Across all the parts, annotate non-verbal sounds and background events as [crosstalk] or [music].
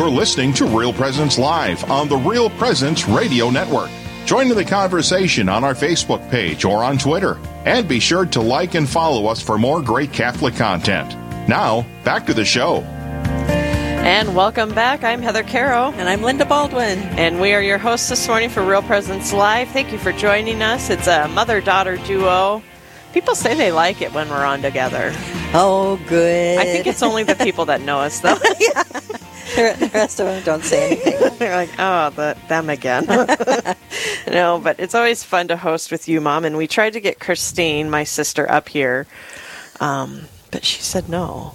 You're listening to Real Presence Live on the Real Presence Radio Network. Join in the conversation on our Facebook page or on Twitter. And be sure to like and follow us for more great Catholic content. Now, back to the show. And welcome back. I'm Heather Caro. And I'm Linda Baldwin. And we are your hosts this morning for Real Presence Live. Thank you for joining us. It's a mother daughter duo. People say they like it when we're on together. Oh, good. I think it's only the people that know us, though. [laughs] yeah. The rest of them don't say anything. [laughs] They're like, oh, the, them again. [laughs] no, but it's always fun to host with you, Mom. And we tried to get Christine, my sister, up here, um, but she said no.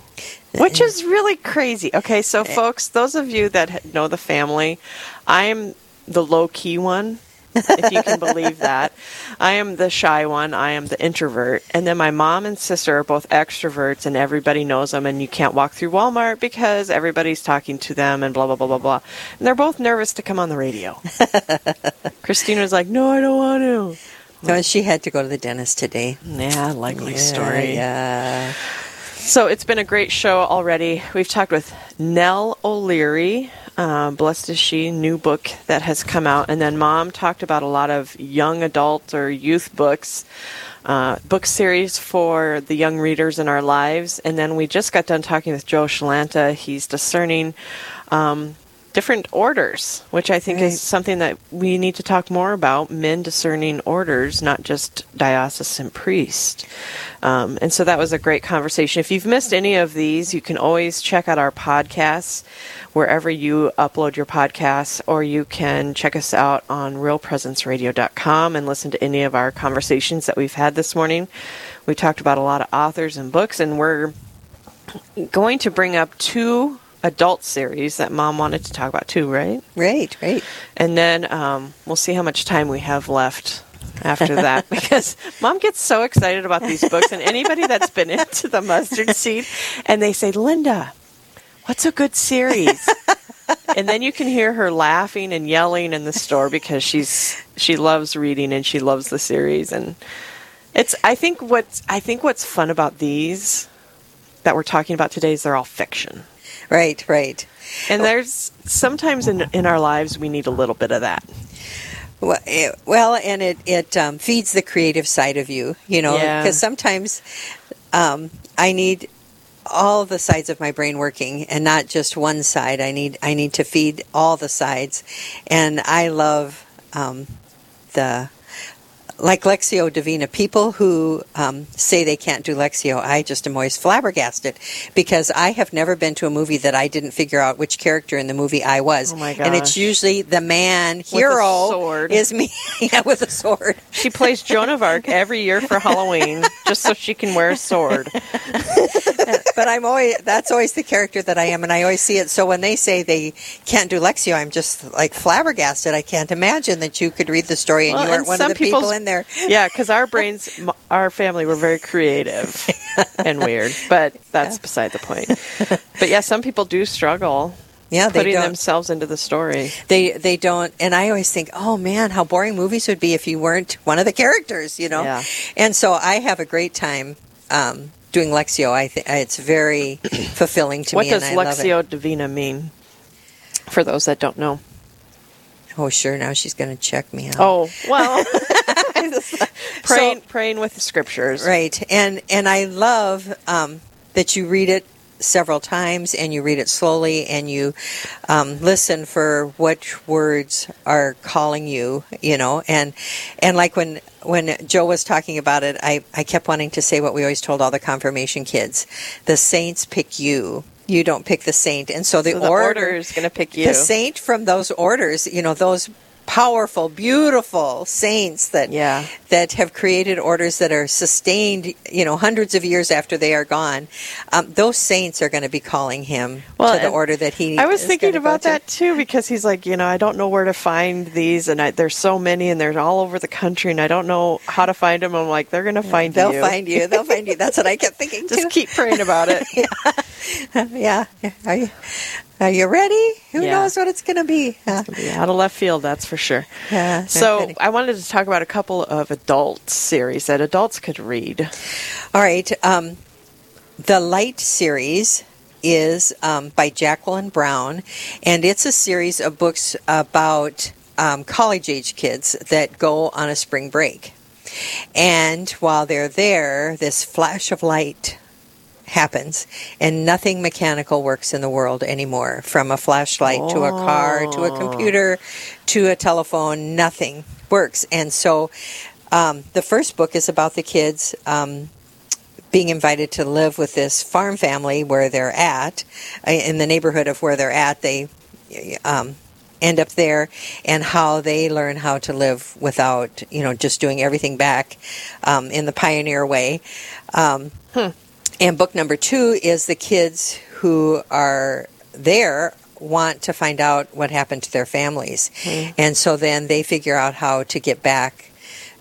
Which is really crazy. Okay, so folks, those of you that know the family, I am the low key one if you can believe that. I am the shy one. I am the introvert. And then my mom and sister are both extroverts, and everybody knows them. And you can't walk through Walmart because everybody's talking to them, and blah, blah, blah, blah, blah. And they're both nervous to come on the radio. [laughs] Christina was like, No, I don't want to. No, she had to go to the dentist today. Yeah, likely yeah, story. Yeah. So it's been a great show already. We've talked with Nell O'Leary, uh, Blessed is She, new book that has come out. And then Mom talked about a lot of young adult or youth books, uh, book series for the young readers in our lives. And then we just got done talking with Joe Shalanta. He's discerning um, different orders, which I think right. is something that we need to talk more about men discerning orders, not just diocesan priest. Um, and so that was a great conversation. If you've missed any of these, you can always check out our podcasts wherever you upload your podcasts, or you can check us out on realpresenceradio.com and listen to any of our conversations that we've had this morning. We talked about a lot of authors and books, and we're going to bring up two adult series that mom wanted to talk about too, right? Right, right. And then um, we'll see how much time we have left after that [laughs] because mom gets so excited about these books and anybody that's been into the mustard [laughs] seed and they say linda what's a good series and then you can hear her laughing and yelling in the store because she's she loves reading and she loves the series and it's i think what's i think what's fun about these that we're talking about today is they're all fiction Right, right. And there's sometimes in in our lives we need a little bit of that. Well, it, well and it it um, feeds the creative side of you, you know, because yeah. sometimes um, I need all the sides of my brain working and not just one side. I need I need to feed all the sides, and I love um, the like Lectio Divina, people who um, say they can't do Lexio, I just am always flabbergasted because I have never been to a movie that I didn't figure out which character in the movie I was. Oh my gosh. And it's usually the man hero is me [laughs] yeah, with a sword. She plays Joan of Arc every year for Halloween just so she can wear a sword. [laughs] but I'm always that's always the character that I am, and I always see it. So when they say they can't do Lectio, I'm just like flabbergasted. I can't imagine that you could read the story and well, you aren't one of the people in there. Yeah, because our brains, our family were very creative [laughs] and weird, but that's yeah. beside the point. But yeah, some people do struggle. Yeah, putting don't. themselves into the story. They they don't, and I always think, oh man, how boring movies would be if you weren't one of the characters, you know. Yeah. And so I have a great time um, doing Lectio, I think it's very [clears throat] fulfilling to what me. What does Lectio Divina mean? For those that don't know. Oh, sure. Now she's going to check me out. Oh, well. [laughs] praying, so, praying with the scriptures. Right. And, and I love um, that you read it several times and you read it slowly and you um, listen for which words are calling you you know? And and like when when joe was talking about it i i kept wanting to say what we always told all the confirmation kids. The saints pick you. You don't pick the saint, and so the, so the order, order is going to pick you. The saint from those orders, you know, those powerful, beautiful saints that yeah. that have created orders that are sustained, you know, hundreds of years after they are gone. Um, those saints are going to be calling him well, to the order that he. I was thinking about that too because he's like, you know, I don't know where to find these, and I, there's so many, and they're all over the country, and I don't know how to find them. I'm like, they're going to find They'll you. They'll find you. They'll find you. That's what I kept thinking. [laughs] Just too. keep praying about it. [laughs] yeah. [laughs] yeah. You, are you ready? Who yeah. knows what it's going to be? It's going to be out of left field, that's for sure. Yeah, so I wanted to talk about a couple of adult series that adults could read. All right. Um, the Light series is um, by Jacqueline Brown, and it's a series of books about um, college age kids that go on a spring break. And while they're there, this flash of light happens and nothing mechanical works in the world anymore from a flashlight oh. to a car to a oh. computer to a telephone nothing works and so um, the first book is about the kids um, being invited to live with this farm family where they're at uh, in the neighborhood of where they're at they um, end up there and how they learn how to live without you know just doing everything back um, in the pioneer way um, hmm. And book number two is the kids who are there want to find out what happened to their families. Mm. And so then they figure out how to get back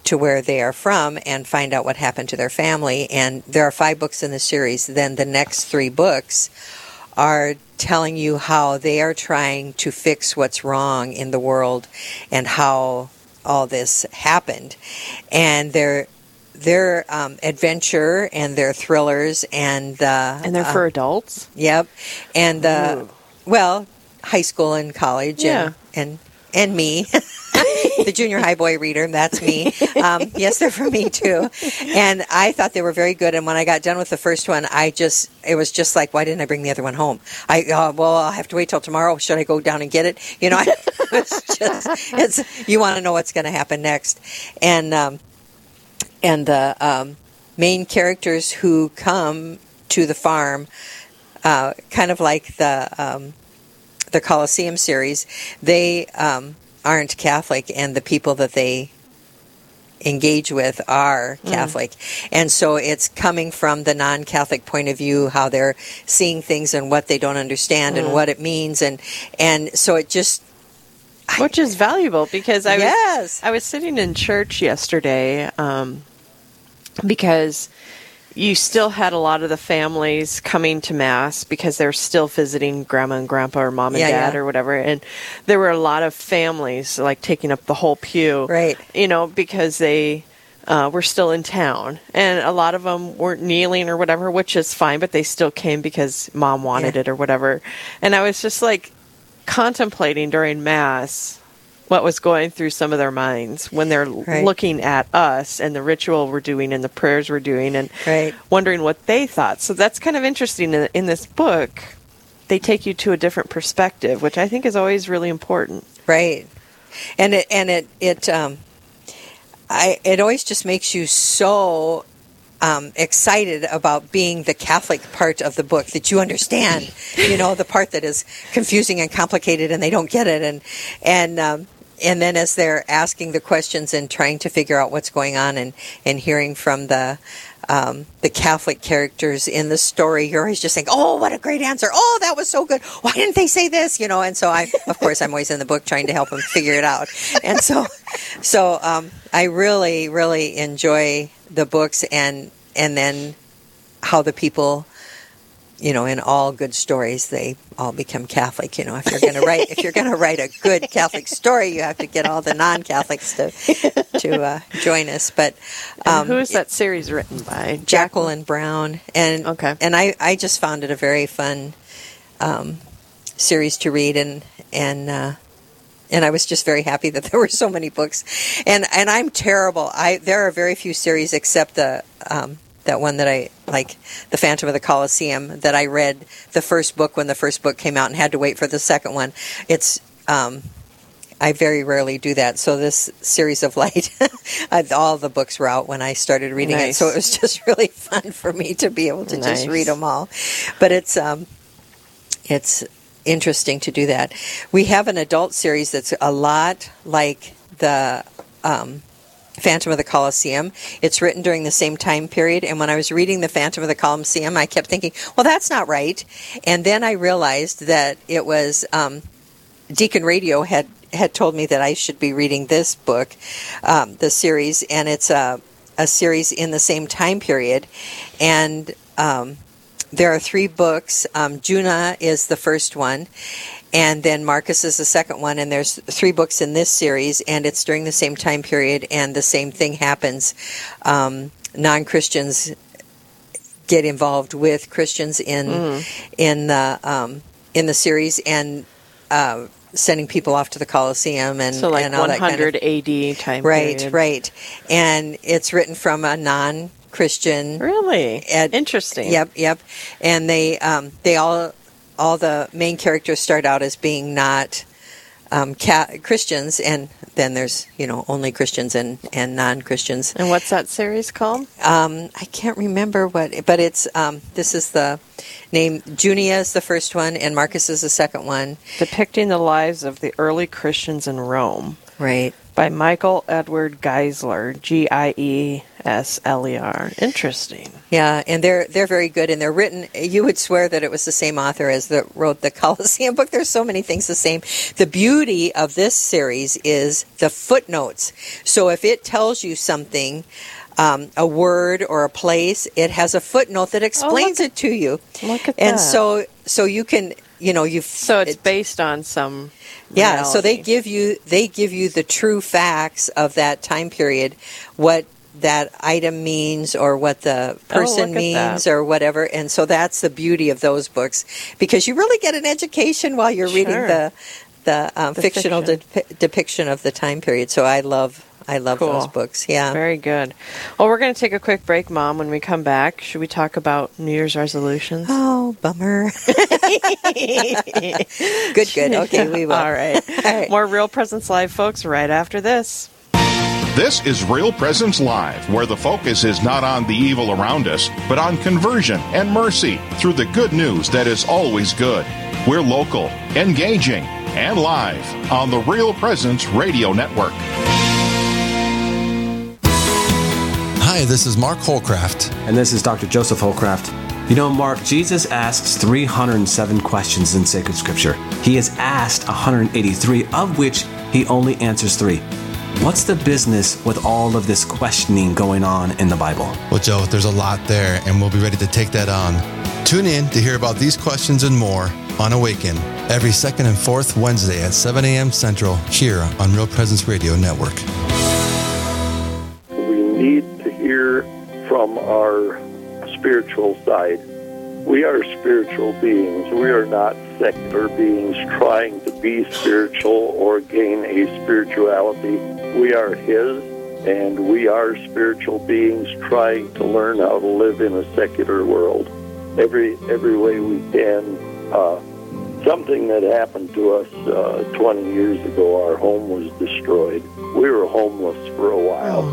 to where they are from and find out what happened to their family. And there are five books in the series. Then the next three books are telling you how they are trying to fix what's wrong in the world and how all this happened. And they're their um, adventure and their thrillers and uh, and they're for uh, adults. Yep, and uh, well, high school and college, yeah. and and and me, [laughs] the junior high boy reader. That's me. Um, yes, they're for me too. And I thought they were very good. And when I got done with the first one, I just it was just like, why didn't I bring the other one home? I uh, well, I'll have to wait till tomorrow. Should I go down and get it? You know, it's [laughs] just it's you want to know what's going to happen next, and. Um, and the um, main characters who come to the farm, uh, kind of like the um, the Colosseum series, they um, aren't Catholic, and the people that they engage with are mm. Catholic. Mm. And so it's coming from the non Catholic point of view, how they're seeing things and what they don't understand mm. and what it means. And, and so it just. Which is valuable because I yes. was I was sitting in church yesterday um, because you still had a lot of the families coming to mass because they're still visiting grandma and grandpa or mom and yeah, dad yeah. or whatever and there were a lot of families like taking up the whole pew right you know because they uh, were still in town and a lot of them weren't kneeling or whatever which is fine but they still came because mom wanted yeah. it or whatever and i was just like contemplating during mass what was going through some of their minds when they're right. looking at us and the ritual we're doing and the prayers we're doing and right. wondering what they thought. So that's kind of interesting in, in this book. They take you to a different perspective, which I think is always really important. Right. And it and it it um I it always just makes you so um, excited about being the Catholic part of the book that you understand, you know, the part that is confusing and complicated and they don't get it. And, and, um, and then as they're asking the questions and trying to figure out what's going on and, and hearing from the um, the Catholic characters in the story, you're always just saying, "Oh, what a great answer! Oh, that was so good! Why didn't they say this?" You know. And so I, of course, I'm always in the book trying to help them figure it out. And so, so um, I really, really enjoy the books and and then how the people you know, in all good stories, they all become Catholic. You know, if you're going to write, if you're going to write a good Catholic story, you have to get all the non-Catholics to to uh, join us. But um, who is that series written by? Jacqueline Brown, and okay, and I I just found it a very fun um, series to read, and and. Uh, and I was just very happy that there were so many books, and and I'm terrible. I there are very few series except the um, that one that I like, The Phantom of the Colosseum, that I read the first book when the first book came out and had to wait for the second one. It's, um, I very rarely do that. So this series of light, [laughs] all the books were out when I started reading nice. it. So it was just [laughs] really fun for me to be able to nice. just read them all. But it's, um, it's interesting to do that. We have an adult series that's a lot like the, um, Phantom of the Colosseum. It's written during the same time period. And when I was reading The Phantom of the Colosseum, I kept thinking, well, that's not right. And then I realized that it was um, Deacon Radio had, had told me that I should be reading this book, um, the series, and it's a, a series in the same time period. And um, there are three books. Um, Junia is the first one, and then Marcus is the second one, and there's three books in this series, and it's during the same time period, and the same thing happens. Um, non Christians get involved with Christians in Mm. in the um, in the series and uh, sending people off to the Coliseum and So like and all that kind of 100 AD time right period. right and it's written from a non Christian Really? Ed- Interesting. Yep, yep. And they um, they all all the main characters start out as being not um, ca- Christians, and then there's you know only Christians and and non Christians. And what's that series called? Um, I can't remember what, but it's um, this is the name. Junia is the first one, and Marcus is the second one. Depicting the lives of the early Christians in Rome Right. by Michael Edward Giesler, G I E S L E R. Interesting. Yeah, and they're they're very good, and they're written. You would swear that it was the same author as that wrote the [laughs] Colosseum book. There's so many things the same. The beauty of this series is the footnotes. So if it tells you something, um, a word or a place, it has a footnote that explains look it to you. Look at and that. so so you can you know you So it's based on some. yeah, so they give you they give you the true facts of that time period, what that item means or what the person Oh, means or whatever. And so that's the beauty of those books because you really get an education while you're reading the the, um, The fictional fiction. depi- depiction of the time period. So I love I love Cool. those books. Yeah. Very good. Well, we're going to take a quick break, Mom. When we come back, should we talk about New Year's resolutions? Oh, bummer. [laughs] good, good. Okay, we will. All right. All right. More Real Presence Live, folks, right after this. This is Real Presence Live, where the focus is not on the evil around us, but on conversion and mercy through the good news that is always good. We're local, engaging, and live on the Real Presence Radio Network. Hi, this is Mark Holcraft. And this is Dr. Joseph Holcraft. You know, Mark, Jesus asks 307 questions in sacred scripture. He has asked 183, of which he only answers three. What's the business with all of this questioning going on in the Bible? Well, Joe, there's a lot there, and we'll be ready to take that on. Tune in to hear about these questions and more on Awaken every second and fourth Wednesday at 7 a.m. Central here on Real Presence Radio Network. We need to hear from our spiritual side. We are spiritual beings. We are not secular beings trying to be spiritual or gain a spirituality. We are His, and we are spiritual beings trying to learn how to live in a secular world. Every every way we can. Uh, something that happened to us uh, 20 years ago. Our home was destroyed. We were homeless for a while.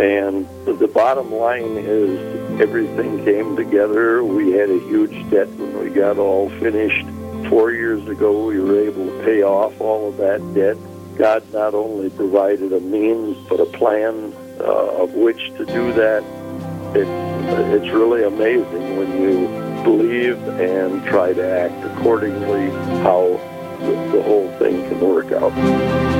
And the bottom line is everything came together. We had a huge debt when we got all finished. Four years ago, we were able to pay off all of that debt. God not only provided a means, but a plan uh, of which to do that. It's, it's really amazing when you believe and try to act accordingly how the, the whole thing can work out.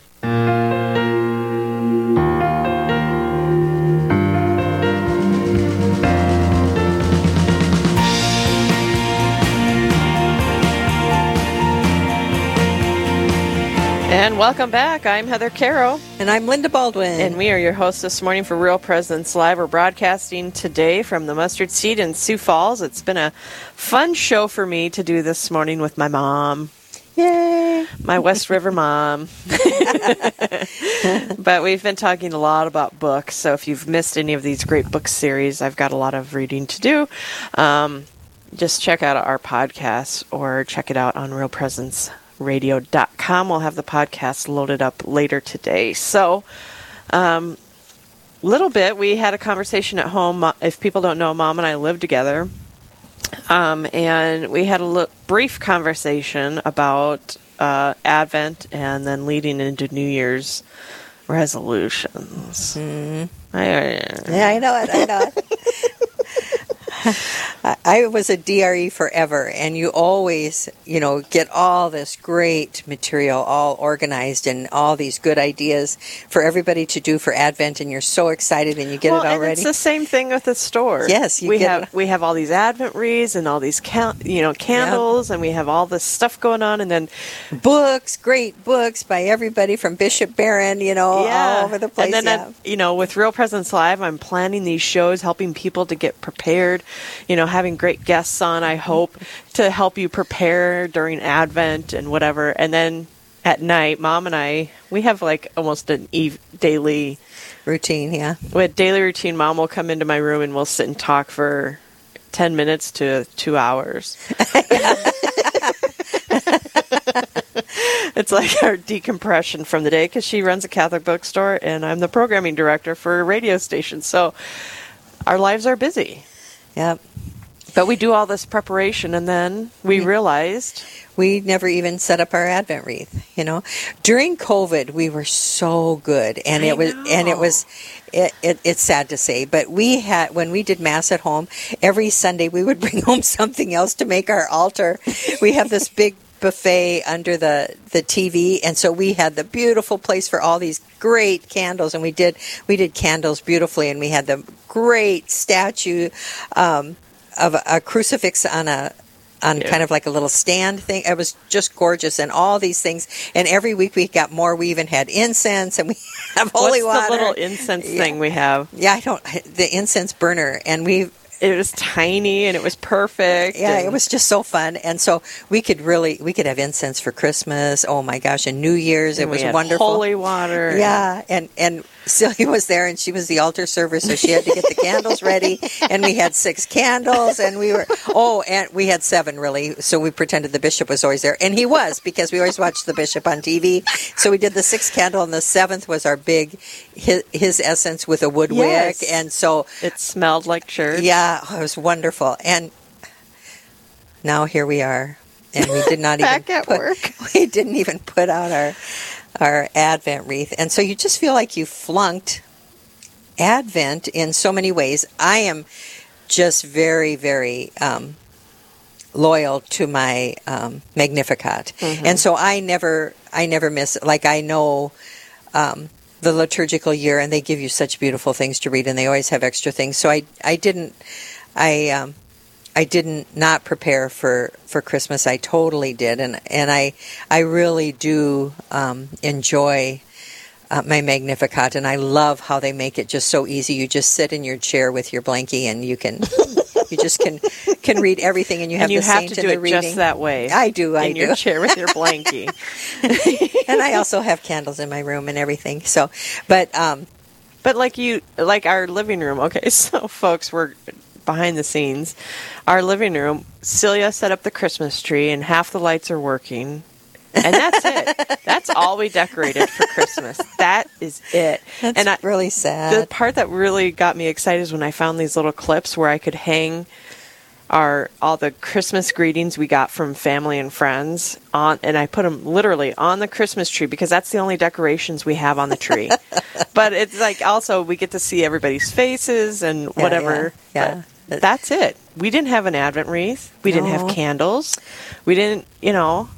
And welcome back. I'm Heather Caro, And I'm Linda Baldwin. and we are your hosts this morning for Real Presence Live. We're broadcasting today from the Mustard Seed in Sioux Falls. It's been a fun show for me to do this morning with my mom. Yay! My West River mom. [laughs] but we've been talking a lot about books. So if you've missed any of these great book series, I've got a lot of reading to do. Um, just check out our podcast or check it out on realpresenceradio.com. We'll have the podcast loaded up later today. So, um, little bit, we had a conversation at home. If people don't know, mom and I live together. Um, and we had a li- brief conversation about uh, Advent and then leading into New Year's resolutions. Mm. I, Yeah, I know it. I know it. [laughs] I- was a DRE forever, and you always, you know, get all this great material all organized and all these good ideas for everybody to do for Advent, and you're so excited and you get well, it already. it's the same thing with the store. Yes, you we have it. we have all these Advent wreaths and all these ca- you know candles, and we have all this stuff going on, and then books, great books by everybody from Bishop Barron, you know, yeah, all over the place. And then yeah. You know, with Real Presence Live, I'm planning these shows, helping people to get prepared. You know, having great guests on. I mm-hmm. hope to help you prepare during Advent and whatever. And then at night, Mom and I we have like almost an eve- daily Routine, yeah. with daily routine. Mom will come into my room and we'll sit and talk for ten minutes to two hours. [laughs] it's like our decompression from the day because she runs a Catholic bookstore and I'm the programming director for a radio station. So our lives are busy. Yep. But we do all this preparation and then we realized We never even set up our Advent wreath, you know. During COVID, we were so good, and I it was, and it was, it, it, it's sad to say, but we had when we did mass at home every Sunday, we would [laughs] bring home something else to make our altar. We have this big buffet under the the TV, and so we had the beautiful place for all these great candles, and we did we did candles beautifully, and we had the great statue um, of a, a crucifix on a on Yeah. kind of like a little stand thing. It was just gorgeous, and all these things. And every week we got more. We even had incense, and we [laughs] have holy what's water. the little incense Yeah. thing we have? yeah, I don't the incense burner, and we It was tiny and it was perfect. yeah, and- it was just so fun, and so we could really we could have incense for Christmas. Oh my gosh, and New Year's, it and we was wonderful. Holy water. Yeah, and and Celia was there, and she was the altar server, so she had to get the candles ready. And we had six candles, and we were oh, and we had seven really. So we pretended the bishop was always there, and he was because we always watched the bishop on TV. So we did the sixth candle, and the seventh was our big his, his essence with a wood Yes. wick, and so It smelled like church. yeah, it was wonderful. And now here we are, and we did not [laughs] even Back at put, work. [laughs] We didn't even put out our our Advent wreath, and so you just feel like you flunked Advent in so many ways. I am just very, very um, loyal to my um, Magnificat, and so I never, I never miss. Like I know. Um, the liturgical year, and they give you such beautiful things to read, and they always have extra things. So I, I didn't, I, um, I didn't not prepare for, for Christmas. I totally did, and and I, I really do um, enjoy uh, my Magnificat, and I love how they make it just so easy. You just sit in your chair with your blankie, and you can, [laughs] you just can can read everything, and you have and you the have saint to do it reading. just that way. I do. I in do. your chair with your blankie. [laughs] and I also have candles in my room and everything. So, but um, But like you, like our living room. Okay, [laughs] so folks, we're behind the scenes. Our living room. Celia set up the Christmas tree, and half the lights are working. And that's it. [laughs] That's all we decorated for Christmas. That is it. that's and I, really sad. the part that really got me excited is when I found these little clips where I could hang our all the Christmas greetings we got from family and friends on, and I put them literally on the Christmas tree because that's the only decorations we have on the tree. [laughs] but it's like also we get to see everybody's faces and whatever. yeah, yeah. But that's it. We didn't have an Advent wreath. We didn't have candles. We didn't, you know.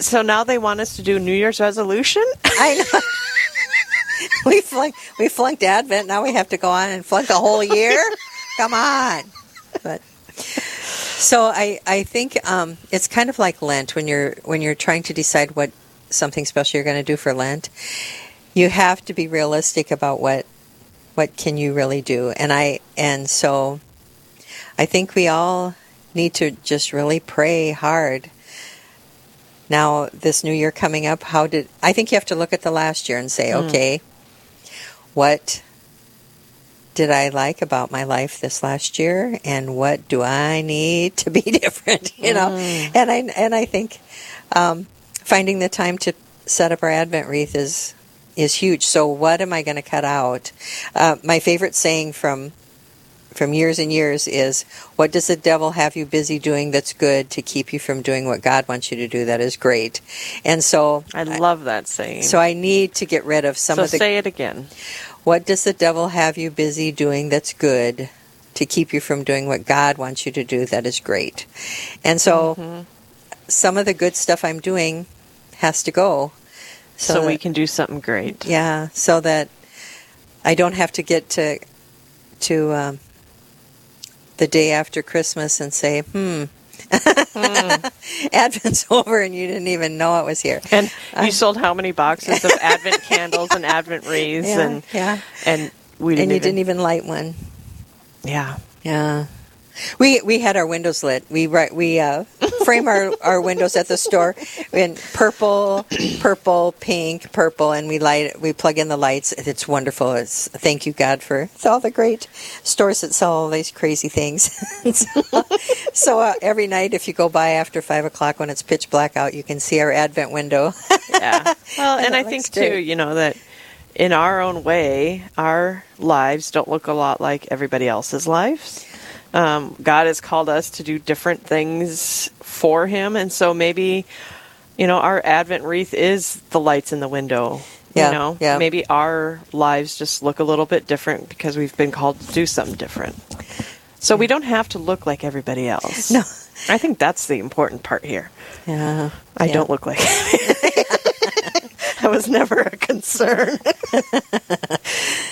So now they want us to do New Year's resolution. I know. [laughs] we flunked we flunked Advent. Now we have to go on and flunk the whole year. Come on, but so I I think um, it's kind of like Lent when you're when you're trying to decide what something special you're going to do for Lent. You have to be realistic about what what can you really do, and I and so I think we all need to just really pray hard. Now this new year coming up how did i think you have to look at the last year and say okay what did i like about my life this last year and what do i need to be [laughs] different you know? And i and i think um, finding the time to set up our advent wreath is is huge. So what am i going to cut out? Uh, my favorite saying from from years and years is what does the devil have you busy doing that's good to keep you from doing what God wants you to do that is great. And so I love that saying. so I need to get rid of some So of the say it again. what does the devil have you busy doing that's good to keep you from doing what God wants you to do that is great? And so Mm-hmm. some of the good stuff I'm doing has to go. So, we that- can do something great. yeah, so that I don't have to get to to um, the day after Christmas and say, "Hmm, [laughs] Advent's [laughs] over," and you didn't even know it was here. And I- you sold how many boxes of Advent [laughs] candles and Advent wreaths Yeah, and yeah. and we didn't and you even, didn't even light one. yeah. Yeah. We we had our windows lit. We we uh, frame our, our windows at the store in purple, purple, pink, purple, and we light we plug in the lights. It's wonderful. It's thank you God for it's all the great stores that sell all these crazy things. so [laughs] so, uh, every night, if you go by after five o'clock when it's pitch black out, you can see our Advent window. Yeah. [laughs] Well, and it I think too, you know, that in our own way, our lives don't look a lot like everybody else's lives. Um, God has called us to do different things for Him, and so maybe, you know, our Advent wreath is the lights in the window. Yeah, you know, yeah. maybe our lives just look a little bit different because we've been called to do something different. So we don't have to look like everybody else. No. I think that's the important part here. yeah, I Yeah. don't look like [laughs] that was never a concern. [laughs]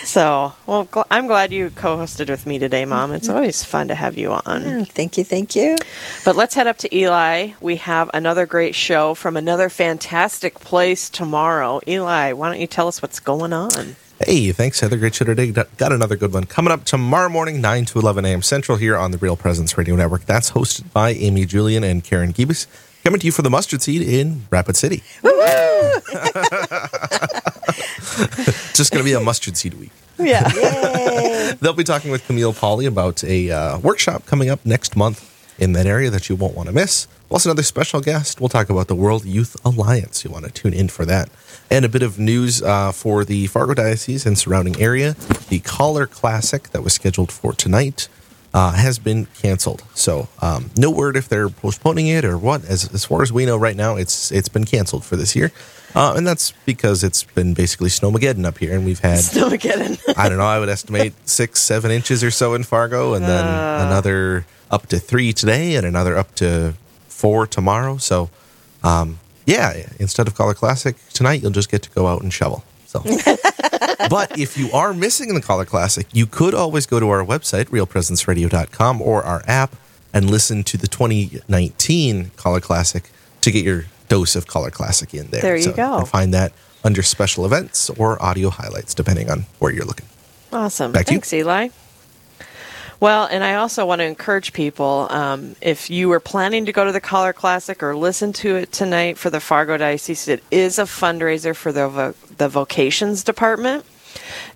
so, well, gl- I'm glad you co-hosted with me today, Mom. It's always fun to have you on. Mm, Thank you, thank you. But let's head up to Eli. We have another great show from another fantastic place tomorrow. Eli, why don't you tell us what's going on? Hey, thanks, Heather. Great show today. Got got another good one coming up tomorrow morning, 9 to 11 a.m. Central here on the Real Presence Radio Network. That's hosted by Amy Julian and Karen Gibas. Coming to you from the Mustard Seed in Rapid City. Just going to be a mustard seed week. Yeah. [laughs] They'll be talking with Camille Pauley about a uh, workshop coming up next month in that area that you won't want to miss. Plus, another special guest. We'll talk about the World Youth Alliance. You want to tune in for that. And a bit of news uh, for the Fargo Diocese and surrounding area. The Collar Classic that was scheduled for tonight uh, has been canceled. So, um, no word if they're postponing it or what. As, as far as we know right now, it's it's been canceled for this year. Uh, and that's because it's been basically snowmageddon up here, and we've had Snowmageddon. [laughs] I don't know. I would estimate six, seven inches or so in Fargo, and then another up to three today, and another up to four tomorrow. So, um, yeah, instead of Collar Classic tonight, you'll just get to go out and shovel. So, [laughs] but if you are missing the Collar Classic, you could always go to our website, realpresenceradio.com, or our app and listen to the 2019 Collar Classic to get your dose of Collar Classic in there. There you So go. can find that under special events or audio highlights, depending on where you're looking. Awesome. To you. Thanks, Eli. Well, and I also want to encourage people um, if you were planning to go to the Collar Classic or listen to it tonight for the Fargo Diocese, it is a fundraiser for the, vo- the vocations department.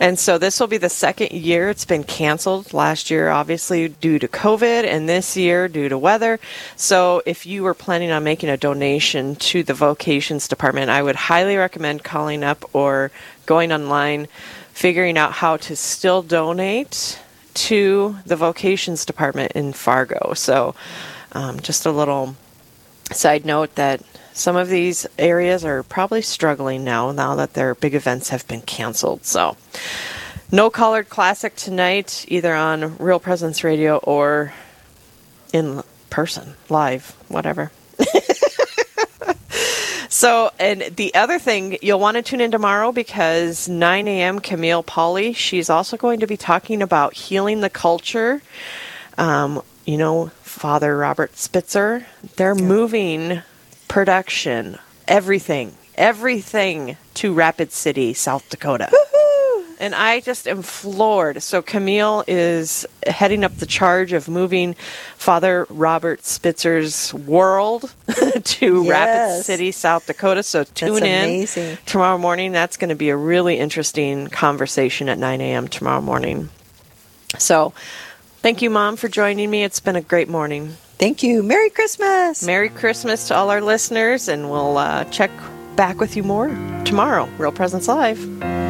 And so this will be the second year it's been canceled. Last year, obviously, due to COVID, and this year, due to weather. So if you were planning on making a donation to the vocations department, I would highly recommend calling up or going online, figuring out how to still donate to the vocations department in Fargo. So um, just a little side note that some of these areas are probably struggling now now that their big events have been canceled so no collared classic tonight either on real presence radio or in person live whatever so and the other thing you'll want to tune in tomorrow because 9 a.m camille Pauley, she's also going to be talking about healing the culture um, you know, Father Robert Spitzer, they're moving production, everything, everything to Rapid City, South Dakota. [laughs] And I just am floored. So Camille is heading up the charge of moving Father Robert Spitzer's world [laughs] to Rapid City, South Dakota. So tune in tomorrow morning. That's going to be a really interesting conversation at 9 a.m. tomorrow morning. So, thank you, Mom, for joining me. It's been a great morning. Thank you. Merry Christmas. Merry Christmas to all our listeners, and we'll uh, check back with you more tomorrow. Real Presence Live.